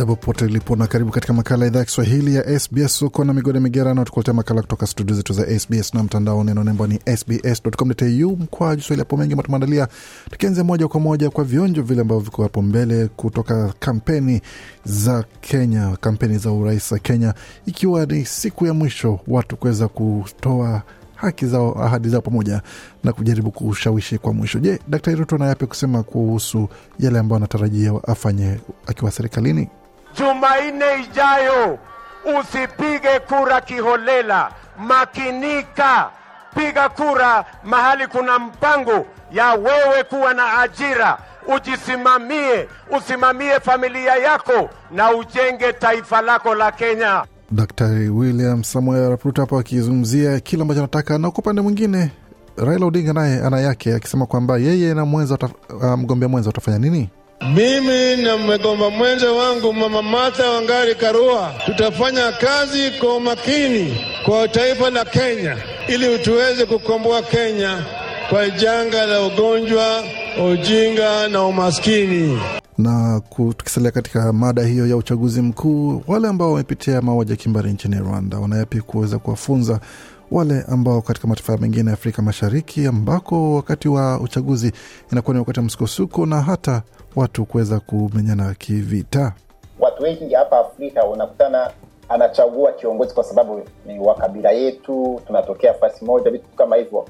Jambo pote lipo na karibu katika makala idhaa ya Kiswahili ya SBS. Uko na migode migerano, tukuletea makala kutoka studio zetu za SBS na mtandao neno nembo ni sbs.com.au mkwa Swahili. Hapo mengi matumeandalia, tukianzia moja kwa moja kwa vionjo vile ambavyo viko hapo mbele kutoka kampeni za Kenya, kampeni za urais za Kenya, ikiwa ni siku ya mwisho watu kuweza kutoa haki zao, ahadi zao pamoja na kujaribu kushawishi kwa mwisho. Je, Daktari Ruto anayapi kusema kuhusu yale ambayo anatarajia afanye akiwa serikalini? Jumanne ijayo usipige kura kiholela, makinika, piga kura mahali kuna mpango ya wewe kuwa na ajira, ujisimamie, usimamie familia yako na ujenge taifa lako la Kenya. Daktari William Samuel Ruto hapo akizungumzia kile ambacho anataka, na kwa upande mwingine Raila Odinga naye ana yake akisema kwamba yeye na mwenza uh, mgombea mwenza watafanya nini? Mimi na mgomba mwenza wangu Mama Martha Wangari Karua tutafanya kazi kwa umakini kwa taifa la Kenya ili tuweze kukomboa Kenya kwa janga la ugonjwa, ujinga na umaskini. Na tukisalia katika mada hiyo ya uchaguzi mkuu, wale ambao wamepitia mauaji ya kimbari nchini Rwanda wanayapi kuweza kuwafunza wale ambao katika mataifa mengine ya Afrika Mashariki ambako wakati wa uchaguzi inakuwa ni wakati wa msukosuko na hata watu kuweza kumenyana kivita. Watu wengi hapa Afrika unakutana anachagua kiongozi kwa sababu ni wa kabila yetu, tunatokea fasi moja, vitu kama hivyo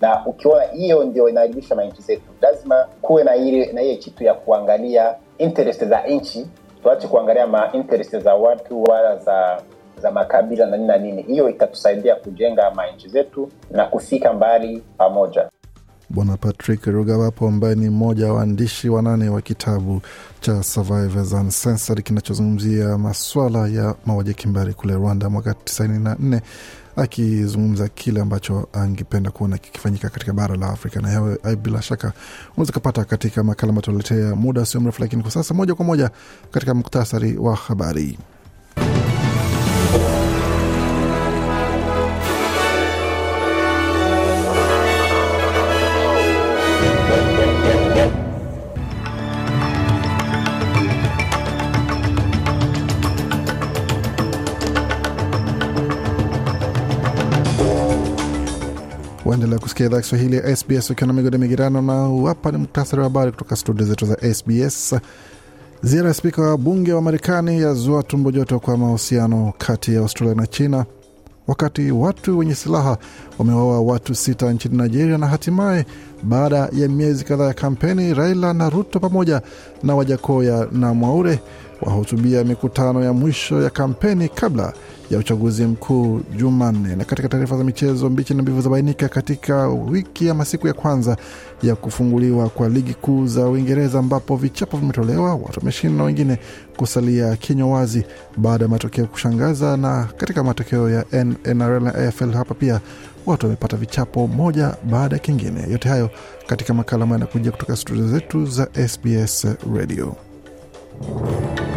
na ukiona hiyo ndio inaharibisha manchi zetu. Lazima kuwe na ile na ile kitu ya kuangalia interest za nchi, tuache kuangalia ma interest za watu wala za za makabila na nini na nini. Hiyo itatusaidia kujenga manchi zetu na kufika mbali pamoja. Bwana Patrick Rugawapo ambaye ni mmoja wa waandishi wanane wa kitabu cha Survivors Uncensored kinachozungumzia maswala ya mauaji kimbari kule Rwanda mwaka tisaini na nne akizungumza kile ambacho angependa kuona kikifanyika katika bara la Afrika na yawe bila shaka unaweza kupata katika makala matuletea muda usio mrefu, lakini kwa sasa moja kwa moja katika muktasari wa habari. Waendelea kusikia idhaa Kiswahili ya SBS ukiwa na migode migirano, na hapa ni muktasari wa habari kutoka studio zetu za SBS. Ziara ya spika wa bunge wa Marekani yazua tumbo joto kwa mahusiano kati ya Australia na China, wakati watu wenye silaha wamewaua watu sita nchini Nigeria, na hatimaye baada ya miezi kadhaa ya kampeni, Raila na Ruto pamoja na Wajakoya na Mwaure wahutubia mikutano ya mwisho ya kampeni kabla ya uchaguzi mkuu Jumanne. Na katika taarifa za michezo, mbichi na mbivu zabainika katika wiki ama siku ya kwanza ya kufunguliwa kwa ligi kuu za Uingereza, ambapo vichapo vimetolewa, watu wameshinda na wengine kusalia kinywa wazi baada ya matokeo kushangaza. Na katika matokeo ya NRL na AFL hapa pia watu wamepata vichapo moja baada ya kingine. Yote hayo katika makala ambayo yanakuja kutoka studio zetu za SBS Radio. Thank you.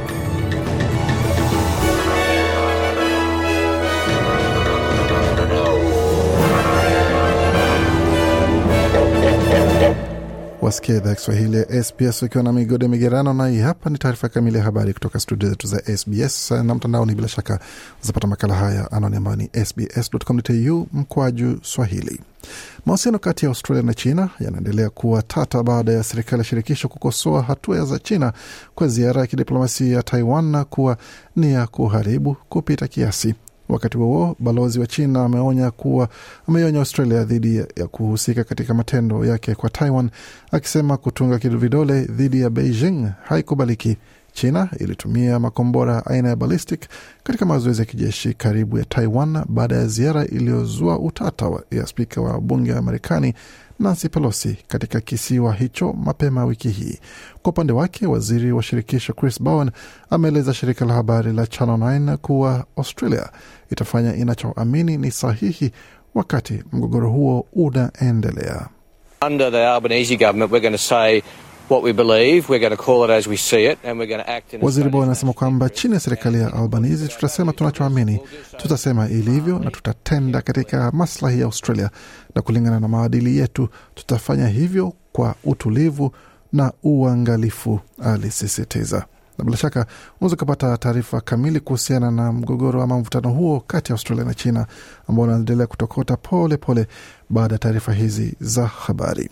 Wasikia idhaa Kiswahili ya SBS ukiwa na migode migerano, na hii hapa ni taarifa kamili ya habari kutoka studio zetu za SBS na mtandaoni. Bila shaka uzapata makala haya anwani ambayo ni sbs.com.au mkwaju swahili. Mahusiano kati ya Australia na China yanaendelea kuwa tata baada ya serikali ya shirikisho kukosoa hatua za China kwa ziara ya kidiplomasia ya Taiwan na kuwa ni ya kuharibu kupita kiasi. Wakati huo balozi wa China ameonya kuwa ameionya Australia dhidi ya kuhusika katika matendo yake kwa Taiwan, akisema kutunga vidole dhidi ya Beijing haikubaliki. China ilitumia makombora aina ya ballistic katika mazoezi ya kijeshi karibu ya Taiwan baada ya ziara iliyozua utata wa- ya spika wa bunge la Marekani Nancy Pelosi katika kisiwa hicho mapema wiki hii. Kwa upande wake, waziri wa shirikisho Chris Bowen ameeleza shirika la habari la Channel 9 kuwa Australia itafanya inachoamini ni sahihi wakati mgogoro huo unaendelea. Under the Albanese government, we're going to say what we believe, we're going to call it as we see it, and we're going to act in Waziri Bowen anasema kwamba chini ya serikali ya Albanese tutasema tunachoamini, tutasema ilivyo na tutatenda katika maslahi ya Australia na kulingana na maadili yetu. Tutafanya hivyo kwa utulivu na uangalifu, alisisitiza. Na bila shaka unaweza ukapata taarifa kamili kuhusiana na mgogoro ama mvutano huo kati ya Australia na China ambao unaendelea kutokota pole pole baada ya taarifa hizi za habari.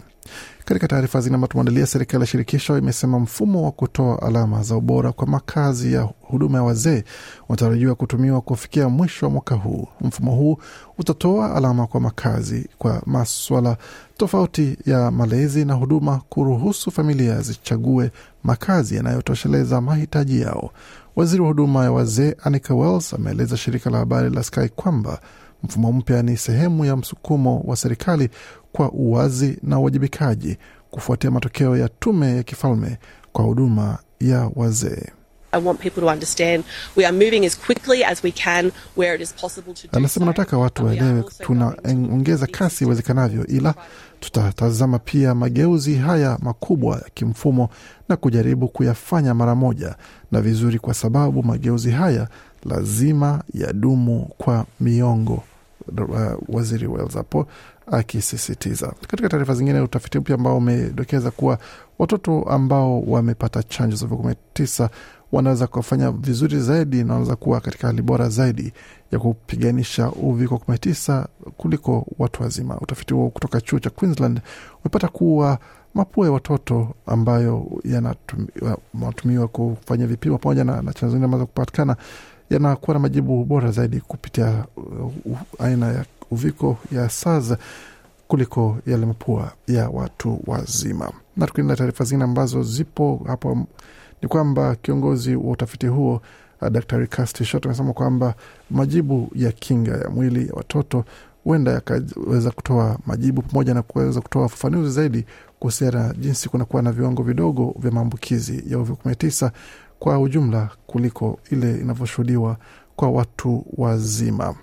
Katika taarifa zingine serikali ya shirikisho imesema mfumo wa kutoa alama za ubora kwa makazi ya huduma ya wazee unatarajiwa kutumiwa kufikia mwisho wa mwaka huu. Mfumo huu utatoa alama kwa makazi kwa maswala tofauti ya malezi na huduma, kuruhusu familia zichague makazi yanayotosheleza mahitaji yao. Waziri wa huduma ya wazee Anika Wells ameeleza shirika la habari la Sky kwamba mfumo mpya ni sehemu ya msukumo wa serikali kwa uwazi na uwajibikaji kufuatia matokeo ya tume ya kifalme kwa huduma ya wazee. I want people to understand we are moving as quickly as we can where it is possible to do Anasema nataka watu waelewe tunaongeza kasi iwezekanavyo, ila tutatazama pia mageuzi haya makubwa ya kimfumo na kujaribu kuyafanya mara moja na vizuri, kwa sababu mageuzi haya lazima yadumu kwa miongo, uh, waziri Wells hapo akisisitiza. Katika taarifa zingine, utafiti mpya ambao umedokeza kuwa watoto ambao wamepata chanjo za uviko kumi na tisa wanaweza kufanya vizuri zaidi na wanaweza kuwa katika hali bora zaidi ya kupiganisha uviko 19 kuliko watu wazima. Utafiti huo kutoka chuo cha Queensland umepata kuwa mapua ya watoto ambayo yanatumiwa kufanya vipimo pamoja na, na chanjo zingine ambazo kupatikana yanakuwa na majibu bora zaidi kupitia uh, uh, aina ya uviko ya SARS kuliko yale mapua ya watu wazima. Na tukienda taarifa zingine ambazo zipo hapo ni kwamba kiongozi wa utafiti huo uh, Dr. Kirsty Shot amesema kwamba majibu ya kinga ya mwili ya watoto huenda yakaweza kutoa majibu pamoja na kuweza kutoa ufafanuzi zaidi kuhusiana na jinsi kunakuwa na viwango vidogo vya maambukizi ya uviko kumi kwa ujumla kuliko ile inavyoshuhudiwa kwa watu wazima.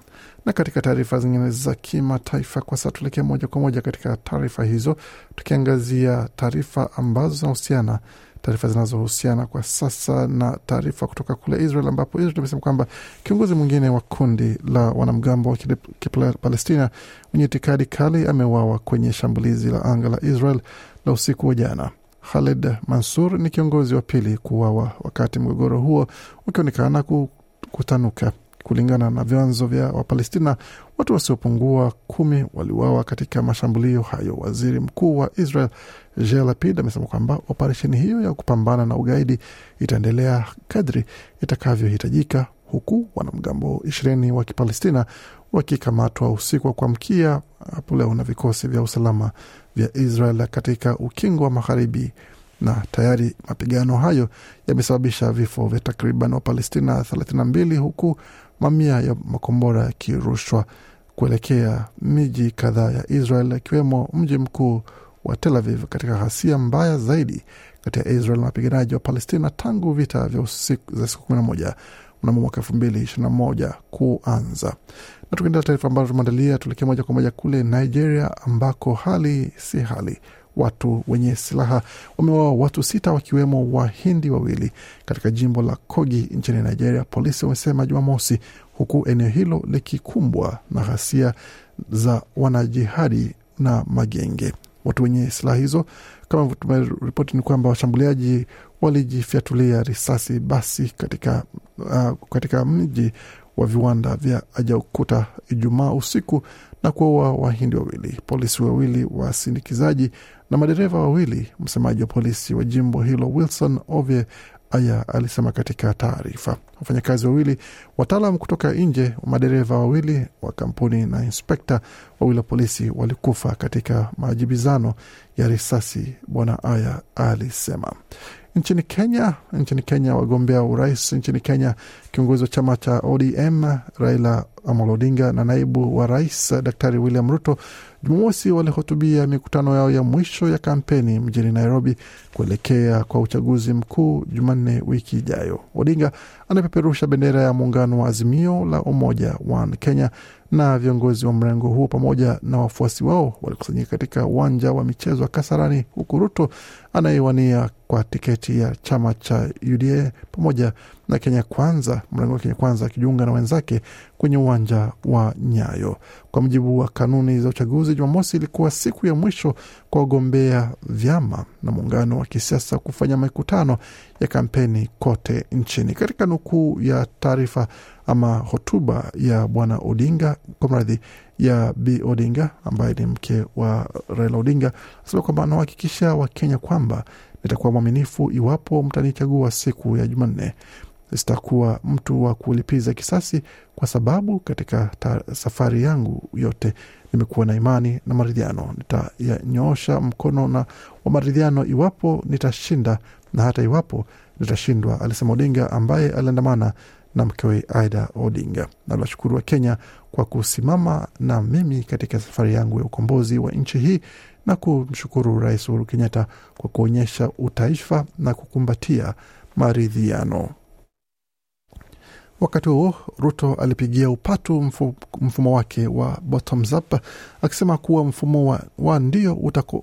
Na katika taarifa zingine za kimataifa, kwa sasa tuelekea moja kwa moja katika taarifa hizo, tukiangazia taarifa ambazo zinahusiana taarifa zinazohusiana kwa sasa na taarifa kutoka kule Israel ambapo Israel imesema kwamba kiongozi mwingine wa kundi la wanamgambo wa Kipalestina mwenye itikadi kali ameuawa kwenye shambulizi la anga la Israel la usiku wa jana. Khaled Mansur ni kiongozi wa pili kuuawa wakati mgogoro huo ukionekana kutanuka. Kulingana na vyanzo vya Wapalestina, watu wasiopungua kumi waliuawa katika mashambulio hayo. Waziri mkuu wa Israel Yair Lapid amesema kwamba operesheni hiyo ya kupambana na ugaidi itaendelea kadri itakavyohitajika, huku wanamgambo ishirini wa Kipalestina wakikamatwa usiku wa kuamkia hapo leo na vikosi vya usalama vya Israel katika ukingo wa magharibi. Na tayari mapigano hayo yamesababisha vifo vya takriban Wapalestina 32 huku mamia ya makombora yakirushwa kuelekea miji kadhaa ya Israel ikiwemo mji mkuu wa Tel Aviv katika ghasia mbaya zaidi kati ya Israel na wapiganaji wa Palestina tangu vita vya za siku kumi na moja mnamo mwaka elfu mbili ishirini na moja kuanza. Na tukiendelea taarifa ambazo tumeandalia, tuelekee moja kwa moja kule Nigeria ambako hali si hali watu wenye silaha wamewaua watu sita wakiwemo Wahindi wawili katika jimbo la Kogi nchini Nigeria, polisi wamesema Jumamosi, huku eneo hilo likikumbwa na ghasia za wanajihadi na magenge. Watu wenye silaha hizo, kama tumeripoti, ni kwamba washambuliaji walijifyatulia risasi basi katika, uh, katika mji wa viwanda vya Ajaokuta Ijumaa usiku na kuwaua Wahindi wawili, polisi wawili wasindikizaji na madereva wawili. Msemaji wa polisi wa jimbo hilo Wilson Ovie Aya alisema katika taarifa, wafanyakazi wawili wataalam kutoka nje, madereva wawili wa kampuni na inspekta wawili wa polisi walikufa katika majibizano ya risasi, bwana Aya alisema. Nchini Kenya, nchini Kenya, wagombea urais nchini Kenya, kiongozi wa chama cha ODM Raila Amolo Odinga na naibu wa rais Daktari William Ruto Jumamosi walihutubia mikutano yao ya mwisho ya kampeni mjini Nairobi kuelekea kwa uchaguzi mkuu Jumanne wiki ijayo. Odinga anapeperusha bendera ya muungano wa Azimio la Umoja One Kenya na viongozi wa mrengo huo pamoja na wafuasi wao walikusanyika katika uwanja wa michezo wa Kasarani, huku Ruto anayewania kwa tiketi ya chama cha UDA pamoja na Kenya Kwanza, mlango wa Kenya Kwanza akijiunga na wenzake kwenye uwanja wa Nyayo. Kwa mujibu wa kanuni za uchaguzi, Jumamosi ilikuwa siku ya mwisho kwa wagombea vyama na muungano wa kisiasa kufanya mikutano ya kampeni kote nchini. Katika nukuu ya taarifa ama hotuba ya bwana Odinga, kwa mradhi ya B Odinga ambaye ni mke wa Raila Odinga, anasema kwamba anawahakikisha Wakenya kwamba nitakuwa mwaminifu iwapo mtanichagua siku ya Jumanne. Sitakuwa mtu wa kulipiza kisasi kwa sababu katika ta, safari yangu yote nimekuwa na imani na maridhiano. Nitayanyoosha mkono na wa maridhiano iwapo nitashinda na hata iwapo nitashindwa, alisema Odinga ambaye aliandamana na mkewe Aida Odinga. Naliwashukuru wa Kenya kwa kusimama na mimi katika safari yangu ya ukombozi wa nchi hii na kumshukuru Rais Uhuru Kenyatta kwa kuonyesha utaifa na kukumbatia maridhiano. Wakati huo Ruto alipigia upatu mfu, mfumo wake wa bottoms up akisema kuwa mfumo wa, wa ndio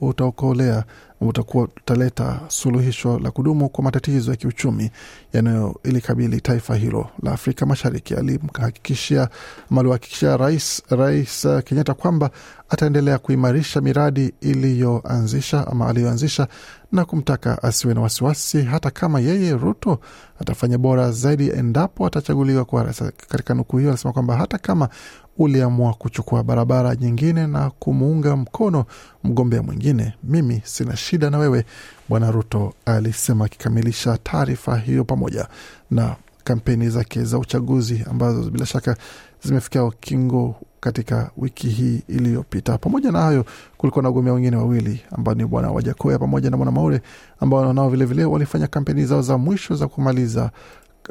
utaokolea utakuwa utaleta suluhisho la kudumu kwa matatizo ya kiuchumi yanayoilikabili taifa hilo la Afrika Mashariki. Alimhakikishia aliwahakikishia rais, rais Kenyatta kwamba ataendelea kuimarisha miradi iliyoanzisha ama aliyoanzisha na kumtaka asiwe na wasiwasi hata kama yeye Ruto atafanya bora zaidi endapo atachaguliwa rais. Katika nukuu hiyo anasema kwamba hata kama uliamua kuchukua barabara nyingine na kumuunga mkono mgombea mwingine, mimi sina shida na wewe, Bwana Ruto alisema, akikamilisha taarifa hiyo pamoja na kampeni zake za uchaguzi ambazo bila shaka zimefikia ukingo katika wiki hii iliyopita. Pamoja na hayo, kulikuwa na wagombea wengine wawili ambao ni bwana Wajakoya pamoja na bwana Maure ambao nao vilevile walifanya kampeni zao za mwisho za kumaliza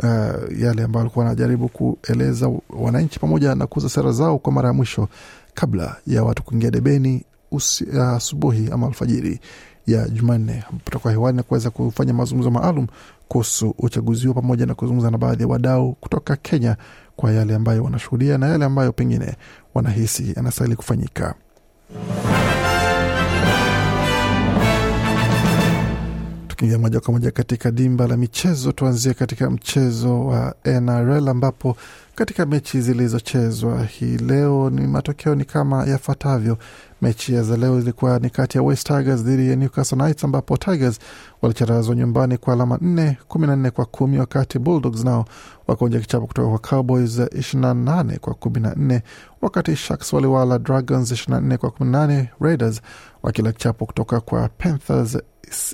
uh, yale ambayo alikuwa wanajaribu kueleza wananchi pamoja na kuuza sera zao kwa mara ya mwisho kabla ya watu kuingia debeni asubuhi uh, ama alfajiri ya Jumanne kutoka hewani na kuweza kufanya mazungumzo maalum kuhusu uchaguzi huo pamoja na kuzungumza na baadhi ya wadau kutoka Kenya kwa yale ambayo wanashuhudia na yale ambayo pengine wanahisi yanastahili kufanyika. Tukiingia moja kwa moja katika dimba la michezo, tuanzie katika mchezo wa NRL ambapo katika mechi zilizochezwa hii leo ni matokeo ni kama yafuatavyo. Mechi za leo ilikuwa ni kati ya West Tigers dhidi ya Newcastle Knights ambapo Tigers walicharazwa nyumbani kwa alama nne kumi na nne kwa kumi wakati Bulldogs nao wakaonja kichapo kutoka kwa Cowboys ishirini na nane kwa kumi na nne wakati Sharks waliwala Dragons ishirini na nne kwa kumi na nane Raiders wakila kichapo kutoka kwa Panthers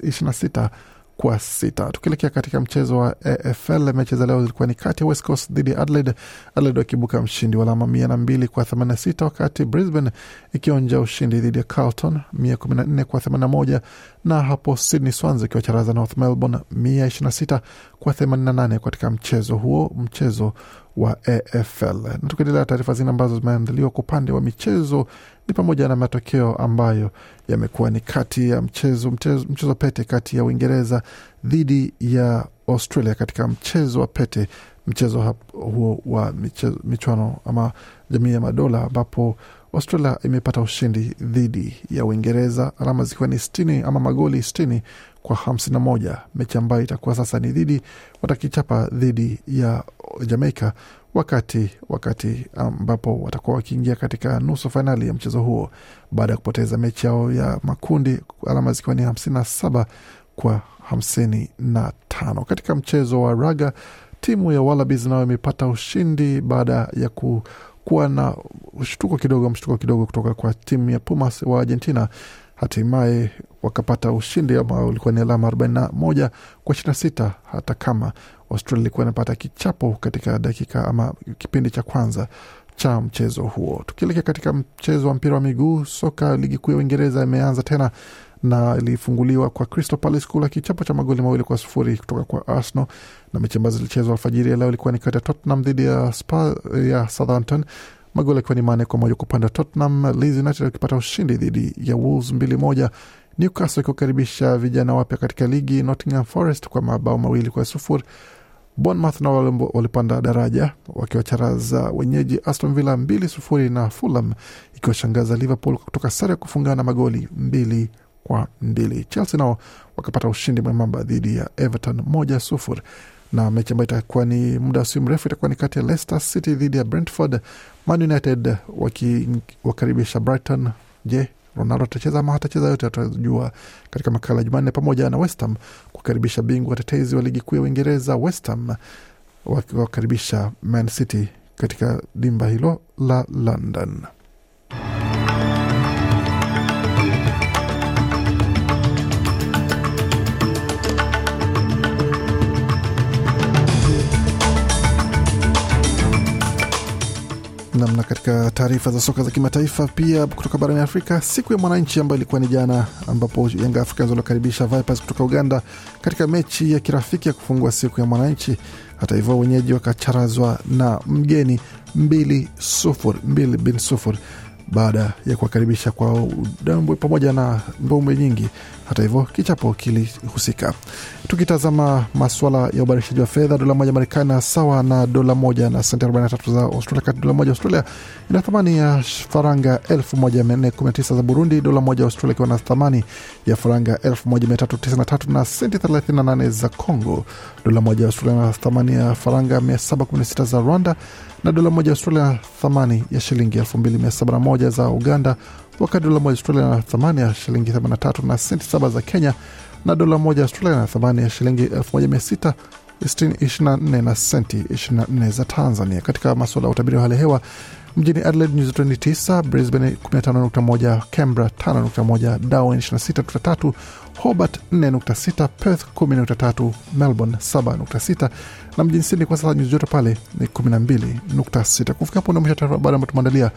ishirini na sita kwa sita. Tukielekea katika mchezo wa AFL, mechi za leo zilikuwa ni kati ya West Coast dhidi ya Adelaide, Adelaide wakibuka mshindi wa alama mia na mbili kwa themanini na sita wakati Brisbane ikionja ushindi dhidi ya Carlton mia kumi na nne kwa themanini na moja. Na hapo Sydney Swans ikiwacharaza North Melbourne mia ishirini na sita kwa themanini na nane. Katika mchezo huo, mchezo wa AFL. Na tukiendelea taarifa zingine ambazo zimeandaliwa kwa upande wa michezo ni pamoja na matokeo ambayo yamekuwa ni kati ya mchezo, mchezo, mchezo pete kati ya Uingereza dhidi ya Australia katika mchezo wa pete, mchezo huo wa michezo, michuano ama jamii ya madola ambapo Australia imepata ushindi dhidi ya Uingereza, alama zikiwa ni sitini ama magoli sitini kwa hamsini na moja, mechi ambayo itakuwa sasa ni dhidi watakichapa dhidi ya Jamaica wakati wakati ambapo watakuwa wakiingia katika nusu fainali ya mchezo huo. Baada ya kupoteza mechi yao ya makundi, alama zikiwa ni hamsini na saba kwa hamsini na tano. Katika mchezo wa raga, timu ya Wallabies nayo imepata ushindi baada ya ku kuwa na mshtuko kidogo mshtuko kidogo kutoka kwa timu ya Pumas wa Argentina, hatimaye wakapata ushindi ambao ulikuwa ni alama 41 kwa 26, hata kama Australia ilikuwa inapata kichapo katika dakika ama kipindi cha kwanza cha mchezo huo. Tukielekea katika mchezo wa mpira wa miguu soka, ligi kuu ya Uingereza imeanza tena na ilifunguliwa kwa Crystal Palace kula kichapo cha magoli mawili kwa sufuri kutoka kwa Arsenal, na mechi ambazo zilichezwa alfajiri ya leo ilikuwa ni kati ya Tottenham dhidi ya, ya Southampton magoli akiwa ni mane kwa moja kwa upande wa Tottenham, Leeds United wakipata ushindi dhidi ya Wolves mbili moja, Newcastle ikiwakaribisha vijana wapya katika ligi Nottingham Forest kwa mabao mawili kwa sufuri. Bournemouth nao walipanda daraja wakiwacharaza wenyeji Aston Villa mbili sufuri na Fulham ikiwashangaza Liverpool kutoka sare ya kufungana magoli mbili kwa mbili. Chelsea nao wakapata ushindi mwembamba dhidi ya Everton moja sufuri na mechi ambayo itakuwa ni muda si mrefu itakuwa ni kati ya Leicester City dhidi ya Brentford, Man United wakiwakaribisha Brighton. Je, Ronaldo atacheza ama hatacheza? Yote atajua katika makala ya Jumanne, pamoja na West Ham kukaribisha bingwa watetezi wa ligi kuu ya Uingereza, West Ham wakiwakaribisha Man City katika dimba hilo la London. Namna katika taarifa za soka za kimataifa pia kutoka barani Afrika, siku ya mwananchi ambayo ilikuwa ni jana, ambapo Yanga Africans waliokaribisha Vipers kutoka Uganda katika mechi ya kirafiki ya kufungua siku ya mwananchi. Hata hivyo wenyeji wakacharazwa na mgeni mbili baada ya kuwakaribisha kwa udambwe pamoja na mbombe nyingi. Hata hivyo kichapo kilihusika. Tukitazama maswala ya ubadilishaji wa fedha, dola moja Marekani sawa na dola moja na senti 43 za Australia, kati dola moja Australia ina thamani ya faranga 1419 za Burundi, dola moja Australia ikiwa na thamani ya faranga 1393 na senti 38 za Congo, dola moja Australia na thamani ya faranga 716 za Rwanda na dola moja Australia thamani ya shilingi 2701 za Uganda, wakati dola moja Australia na thamani ya shilingi 83 na senti saba za Kenya, na dola moja Australia na thamani ya shilingi 1624 na senti 24 za Tanzania. Katika masuala ya utabiri wa hali ya hewa mjini Adelaide nyuzi 29, Brisbane 15.1, Canberra 5.1, Darwin 26.3, Hobart 4.6, Perth 10.3, Melbourne 7.6 na mjini Sydney kwa sasa nyuzi joto pale ni 12.6. Kufika hapo na mwisho taarifa habari ambayo tumeandalia.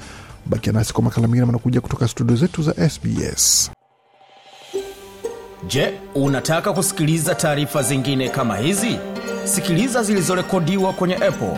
Bakia nasi kwa makala mengine manakuja kutoka studio zetu za SBS. Je, unataka kusikiliza taarifa zingine kama hizi? Sikiliza zilizorekodiwa kwenye Apple,